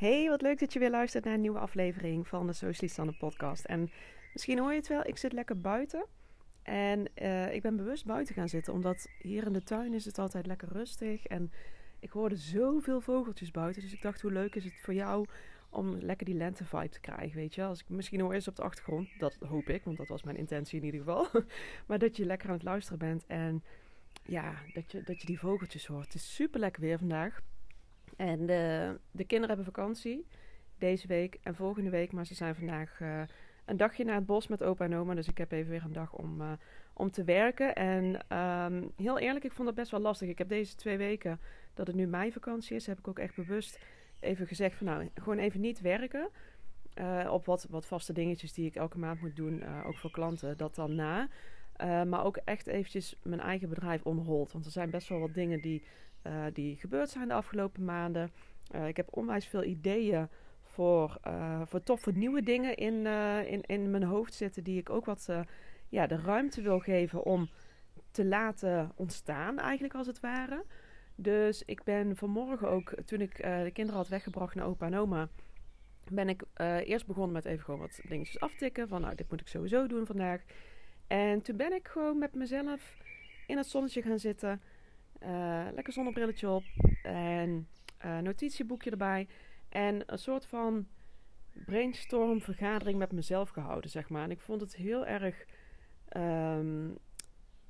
Hey, wat leuk dat je weer luistert naar een nieuwe aflevering van de Socialistanne podcast. En misschien hoor je het wel, ik zit lekker buiten. En uh, ik ben bewust buiten gaan zitten, omdat hier in de tuin is het altijd lekker rustig. En ik hoorde zoveel vogeltjes buiten, dus ik dacht hoe leuk is het voor jou om lekker die lente-vibe te krijgen, weet je. Als ik misschien hoor eens op de achtergrond, dat hoop ik, want dat was mijn intentie in ieder geval. maar dat je lekker aan het luisteren bent en ja, dat je, dat je die vogeltjes hoort. Het is super lekker weer vandaag. En de, de kinderen hebben vakantie deze week en volgende week. Maar ze zijn vandaag uh, een dagje naar het bos met opa en oma. Dus ik heb even weer een dag om, uh, om te werken. En um, heel eerlijk, ik vond dat best wel lastig. Ik heb deze twee weken dat het nu mijn vakantie is, heb ik ook echt bewust even gezegd van nou, gewoon even niet werken. Op wat, wat vaste dingetjes die ik elke maand moet doen, ook voor klanten. Dat dan na. maar ook echt eventjes mijn eigen bedrijf on hold. Want er zijn best wel wat dingen die uh, die gebeurd zijn de afgelopen maanden. Uh, ik heb onwijs veel ideeën voor, uh, voor toffe nieuwe dingen in, in, in mijn hoofd zitten. Die ik ook wat ja, de ruimte wil geven om te laten ontstaan, eigenlijk als het ware. Dus ik ben vanmorgen ook, toen ik de kinderen had weggebracht naar opa en oma, ben ik eerst begonnen met even gewoon wat dingetjes aftikken. Van nou, dit moet ik sowieso doen vandaag. En toen ben ik gewoon met mezelf in het zonnetje gaan zitten. Uh, lekker zonnebrilletje op en uh, notitieboekje erbij. En een soort van brainstorm vergadering met mezelf gehouden, zeg maar. En ik vond het heel erg... Um,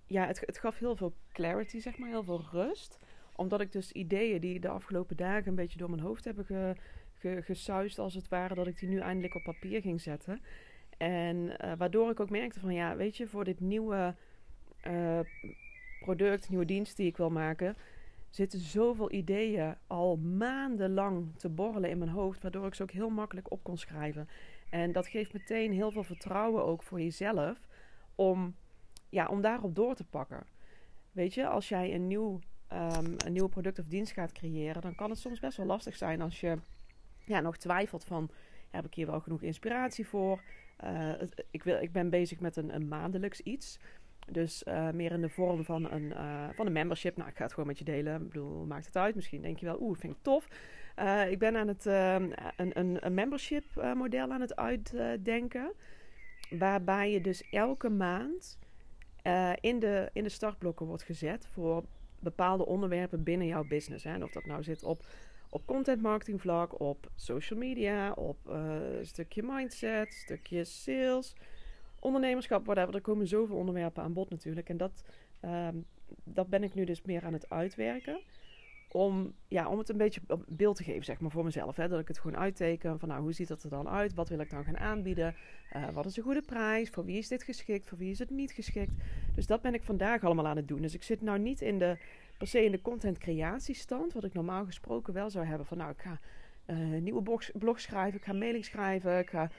ja, het, het gaf heel veel clarity, zeg maar. Heel veel rust. Omdat ik dus ideeën die de afgelopen dagen een beetje door mijn hoofd hebben ge, ge, gesuist, als het ware, dat ik die nu eindelijk op papier ging zetten. En uh, waardoor ik ook merkte van, ja, weet je, voor dit nieuwe product, nieuwe dienst die ik wil maken, zitten zoveel ideeën al maandenlang te borrelen in mijn hoofd, waardoor ik ze ook heel makkelijk op kon schrijven. En dat geeft meteen heel veel vertrouwen ook voor jezelf om, ja, om daarop door te pakken. Weet je, als jij een nieuw, um, een nieuw product of dienst gaat creëren, dan kan het soms best wel lastig zijn als je ja, nog twijfelt van, heb ik hier wel genoeg inspiratie voor? Uh, ik, wil, ik ben bezig met een, een maandelijks iets. Dus uh, meer in de vorm van een, uh, van een membership. Nou, ik ga het gewoon met je delen. Ik bedoel, maakt het uit. Misschien denk je wel, oeh, vind ik tof. Uh, ik ben aan het een, een, een, membership model aan het uitdenken. Waarbij je dus elke maand in, de, in de startblokken wordt gezet voor bepaalde onderwerpen binnen jouw business. Hè. En of dat nou zit op, op content marketing vlak, op social media, op stukje mindset, stukje sales ondernemerschap, whatever. Er komen zoveel onderwerpen aan bod natuurlijk. En dat, um, dat ben ik nu dus meer aan het uitwerken. Om, ja, om het een beetje beeld te geven, zeg maar, voor mezelf. Hè? Dat ik het gewoon uitteken van, nou, hoe ziet dat er dan uit? Wat wil ik dan gaan aanbieden? Uh, wat is een goede prijs? Voor wie is dit geschikt? Voor wie is het niet geschikt? Dus dat ben ik vandaag allemaal aan het doen. Dus ik zit nou niet in de, per se in de content creatiestand, wat ik normaal gesproken wel zou hebben. Van, nou, ik ga uh, nieuwe blog, blog schrijven, ik ga mailing schrijven, ik ga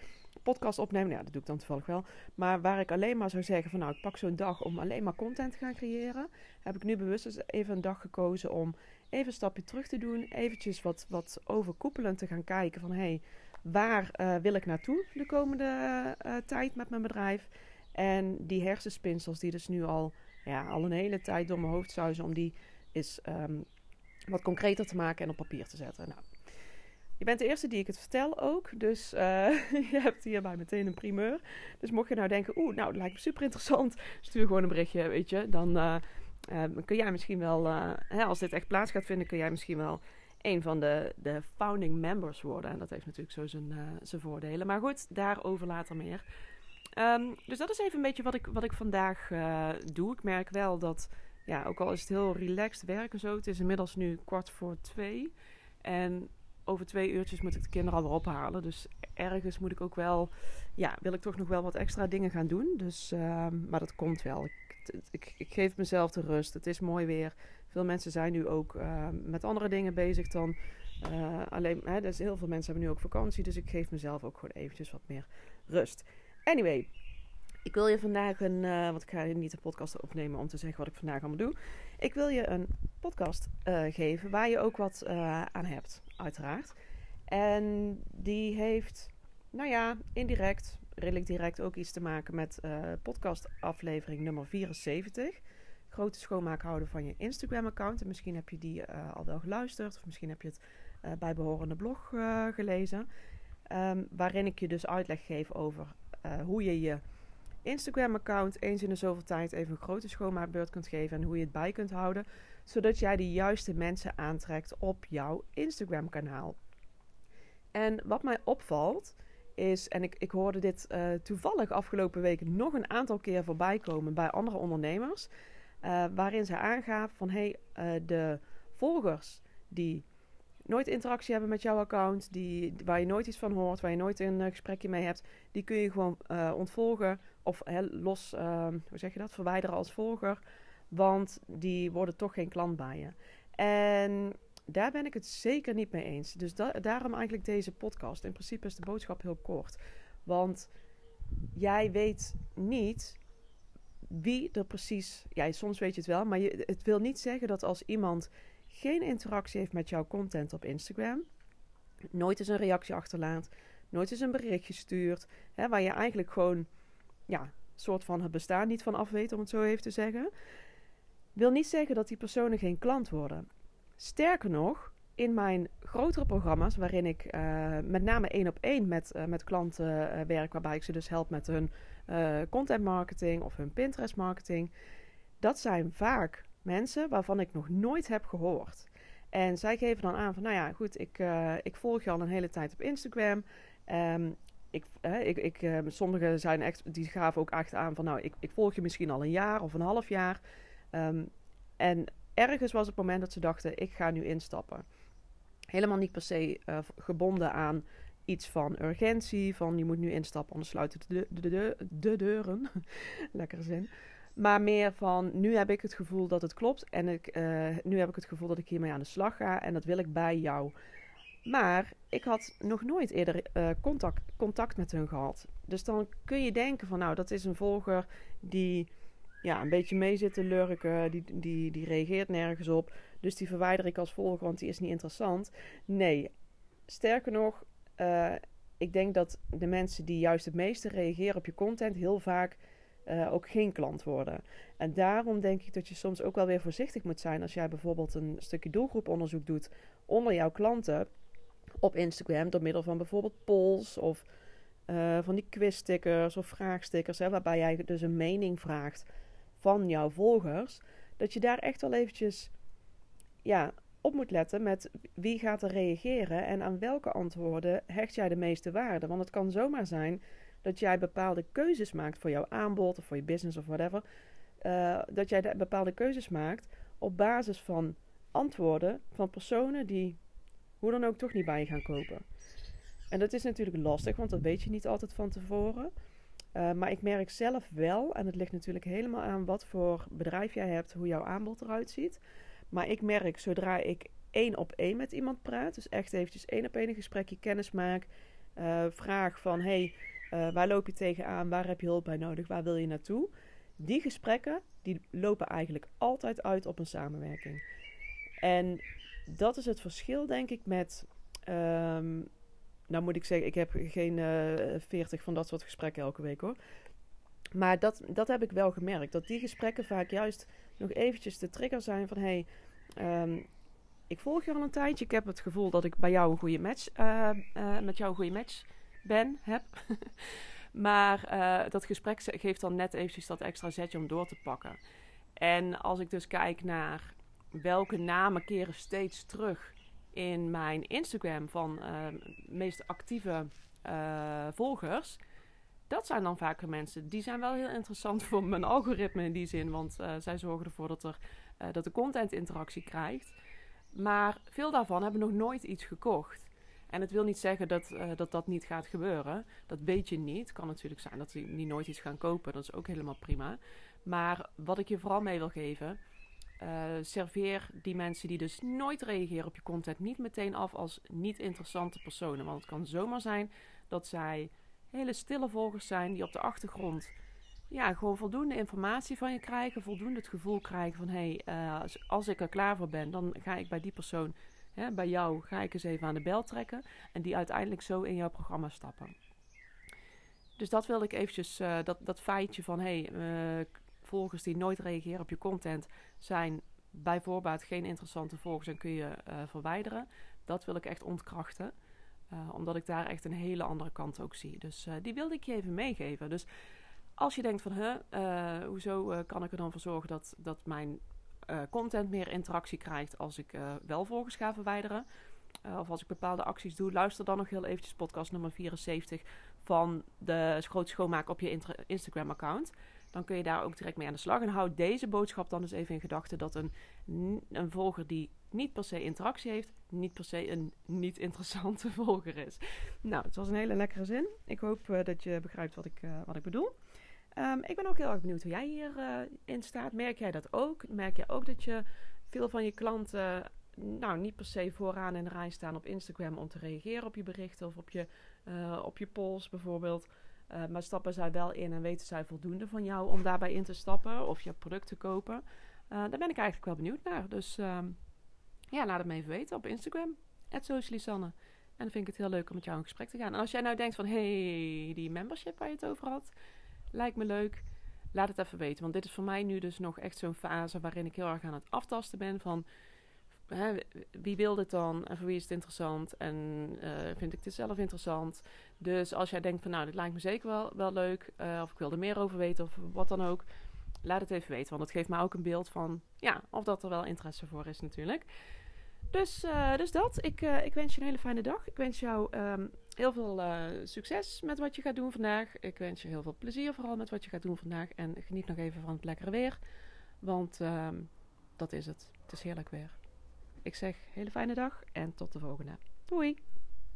podcast opnemen. Ja, dat doe ik dan toevallig wel. Maar waar ik alleen maar zou zeggen van nou, ik pak zo'n dag om alleen maar content te gaan creëren. Heb ik nu bewust even een dag gekozen om even een stapje terug te doen. Eventjes wat, wat overkoepelend te gaan kijken van hé, hey, waar uh, wil ik naartoe de komende uh, tijd met mijn bedrijf? En die hersenspinsels die dus nu al, ja, al een hele tijd door mijn hoofd zuizen, om die is um, wat concreter te maken en op papier te zetten. Nou, je bent de eerste die ik het vertel ook. Dus uh, je hebt hierbij meteen een primeur. Dus mocht je nou denken, oeh, nou, dat lijkt me super interessant. Stuur gewoon een berichtje, weet je. Dan uh, uh, kun jij misschien wel, hè, als dit echt plaats gaat vinden, kun jij misschien wel een van de, de founding members worden. En dat heeft natuurlijk zo zijn, zijn voordelen. Maar goed, daarover later meer. Um, dus dat is even een beetje wat ik, wat ik vandaag doe. Ik merk wel dat, ja, ook al is het heel relaxed werken zo. Het is inmiddels nu kwart voor twee. En over twee uurtjes moet ik de kinderen alweer ophalen. Dus ergens moet ik ook wel, ja, wil ik toch nog wel wat extra dingen gaan doen. Dus, uh, maar dat komt wel. Ik, ik, geef mezelf de rust. Het is mooi weer. Veel mensen zijn nu ook uh, met andere dingen bezig dan uh, alleen. Hè, dus heel veel mensen hebben nu ook vakantie. Dus ik geef mezelf ook gewoon eventjes wat meer rust. Anyway, ik wil je vandaag een, uh, want ik ga niet een podcast opnemen om te zeggen wat ik vandaag allemaal doe. Ik wil je een podcast uh, geven waar je ook wat uh, aan hebt, uiteraard. En die heeft, nou ja, indirect, redelijk direct ook iets te maken met podcast aflevering nummer 74. Grote schoonmaak houden van je Instagram account. En misschien heb je die al wel geluisterd of misschien heb je het bijbehorende blog gelezen. Ehm, waarin ik je dus uitleg geef over hoe je je Instagram-account eens in de zoveel tijd even een grote schoonmaakbeurt kunt geven en hoe je het bij kunt houden, zodat jij de juiste mensen aantrekt op jouw Instagram-kanaal. En wat mij opvalt is, en ik, ik hoorde dit uh, toevallig afgelopen week nog een aantal keer voorbij komen bij andere ondernemers, uh, waarin ze aangaven van hey, uh, de volgers die nooit interactie hebben met jouw account, die, waar je nooit iets van hoort, waar je nooit een gesprekje mee hebt, die kun je gewoon ontvolgen of los, ehm, hoe zeg je dat, verwijderen als volger. Want die worden toch geen klant bij je. En daar ben ik het zeker niet mee eens. Dus daarom eigenlijk deze podcast. In principe is de boodschap heel kort. Want jij weet niet wie er precies. Ja, soms weet je het wel, maar je, het wil niet zeggen dat als iemand geen interactie heeft met jouw content op Instagram, nooit eens een reactie achterlaat, nooit eens een berichtje stuurt, hè, waar je eigenlijk gewoon ja, soort van het bestaan niet van af weet, om het zo even te zeggen. Wil niet zeggen dat die personen geen klant worden. Sterker nog, in mijn grotere programma's, waarin ik uh, met name één op één met, uh, met klanten uh, werk, waarbij ik ze dus help met hun content marketing of hun Pinterest marketing, dat zijn vaak mensen waarvan ik nog nooit heb gehoord. En zij geven dan aan van, nou ja, goed, ik, ik volg je al een hele tijd op Instagram. Um, ik, ik, ik, uh, sommigen zijn echt, die gaven ook echt aan van, nou, ik, ik volg je misschien al een jaar of een half jaar. Um, en ergens was het moment dat ze dachten, ik ga nu instappen. Helemaal niet per se uh, gebonden aan iets van urgentie, van je moet nu instappen, anders sluiten de, de, de, de deuren. Lekkere zin. Maar meer van, nu heb ik het gevoel dat het klopt en ik, uh, nu heb ik het gevoel dat ik hiermee aan de slag ga en dat wil ik bij jou. Maar ik had nog nooit eerder uh, contact, contact met hun gehad. Dus dan kun je denken van nou, dat is een volger die ja, een beetje mee zit te lurken. Die, die, die reageert nergens op. Dus die verwijder ik als volger, want die is niet interessant. Nee, sterker nog, uh, ik denk dat de mensen die juist het meeste reageren op je content heel vaak uh, ook geen klant worden. En daarom denk ik dat je soms ook wel weer voorzichtig moet zijn als jij bijvoorbeeld een stukje doelgroeponderzoek doet onder jouw klanten op Instagram door middel van bijvoorbeeld polls of uh, van die quizstickers of vraagstickers, hè, waarbij jij dus een mening vraagt van jouw volgers, dat je daar echt wel eventjes ja, op moet letten met wie gaat er reageren en aan welke antwoorden hecht jij de meeste waarde. Want het kan zomaar zijn dat jij bepaalde keuzes maakt voor jouw aanbod of voor je business of whatever. Uh, dat jij bepaalde keuzes maakt op basis van antwoorden van personen die hoe dan ook toch niet bij je gaan kopen. En dat is natuurlijk lastig, want dat weet je niet altijd van tevoren. Uh, maar ik merk zelf wel, en het ligt natuurlijk helemaal aan wat voor bedrijf jij hebt, hoe jouw aanbod eruit ziet. Maar ik merk zodra ik één op één met iemand praat, dus echt eventjes één op één een gesprekje kennis maak, uh, vraag van hey, uh, waar loop je tegenaan, waar heb je hulp bij nodig, waar wil je naartoe? Die gesprekken, die lopen eigenlijk altijd uit op een samenwerking. En dat is het verschil, denk ik, met. Um, nou moet ik zeggen, ik heb geen uh, eh, 40 van dat soort gesprekken elke week hoor. Maar dat, dat heb ik wel gemerkt. Dat die gesprekken vaak juist nog eventjes de trigger zijn van... Hey, um, ik volg je al een tijdje. Ik heb het gevoel dat ik bij jou een goede match... Uh, met jou een goede match ben, heb. maar dat gesprek geeft dan net eventjes dat extra zetje om door te pakken. En als ik dus kijk naar welke namen keren steeds terug in mijn Instagram van uh, meest actieve uh, volgers. Dat zijn dan vaker mensen. Die zijn wel heel interessant voor mijn algoritme in die zin. Want uh, zij zorgen ervoor dat, er, dat de content interactie krijgt. Maar veel daarvan hebben nog nooit iets gekocht. En het wil niet zeggen dat, dat dat niet gaat gebeuren. Dat weet je niet. Kan natuurlijk zijn dat ze niet nooit iets gaan kopen. Dat is ook helemaal prima. Maar wat ik je vooral mee wil geven uh, serveer die mensen die dus nooit reageren op je content niet meteen af als niet interessante personen. Want het kan zomaar zijn dat zij hele stille volgers zijn die op de achtergrond ja, gewoon voldoende informatie van je krijgen, voldoende het gevoel krijgen van hé, hey, als, als, ik er klaar voor ben, dan ga ik bij die persoon, hè, bij jou, ga ik eens even aan de bel trekken en die uiteindelijk zo in jouw programma stappen. Dus dat wilde ik eventjes, uh, dat, dat feitje van hey, volgers die nooit reageren op je content zijn bij voorbaat geen interessante volgers en kun je uh, verwijderen. dat wil ik echt ontkrachten. Omdat ik daar echt een hele andere kant ook zie. Dus die wilde ik je even meegeven. Dus als je denkt van, uh, hoezo kan ik er dan voor zorgen dat, dat mijn content meer interactie krijgt als ik wel volgers ga verwijderen? of als ik bepaalde acties doe, luister dan nog heel eventjes podcast nummer 74 van de groot schoonmaak op je Instagram-account. Dan kun je daar ook direct mee aan de slag. En houd deze boodschap dan eens even in gedachten dat een, een volger die niet per se interactie heeft, niet per se een niet interessante volger is. Nou, het was een hele lekkere zin. Ik hoop dat je begrijpt wat ik, wat ik bedoel. Um, ik ben ook heel erg benieuwd hoe jij hierin uh, staat. Merk jij dat ook? Merk jij ook dat je veel van je klanten nou, niet per se vooraan in de rij staan op Instagram om te reageren op je berichten of op je, op je polls bijvoorbeeld? Uh, maar stappen zij wel in en weten zij voldoende van jou om daarbij in te stappen of je product te kopen? Daar ben ik eigenlijk wel benieuwd naar. Dus uh, ja, laat het me even weten op Instagram, @socialisanne. En dan vind ik het heel leuk om met jou in gesprek te gaan. En als jij nou denkt van, hey, die membership waar je het over had, lijkt me leuk. Laat het even weten. Want dit is voor mij nu dus nog echt zo'n fase waarin ik heel erg aan het aftasten ben van hè, wie wil dit dan en voor wie is het interessant en uh, vind ik dit zelf interessant. Dus als jij denkt van nou, dit lijkt me zeker wel, wel leuk uh, of ik wil er meer over weten of wat dan ook, laat het even weten. Want het geeft mij ook een beeld van ja, of dat er wel interesse voor is natuurlijk. Dus, uh, dus dat. Ik, ik wens je een hele fijne dag. Ik wens jou um, heel veel succes met wat je gaat doen vandaag. Ik wens je heel veel plezier vooral met wat je gaat doen vandaag. En geniet nog even van het lekkere weer. Want um, dat is het. Het is heerlijk weer. Ik zeg hele fijne dag en tot de volgende. Doei!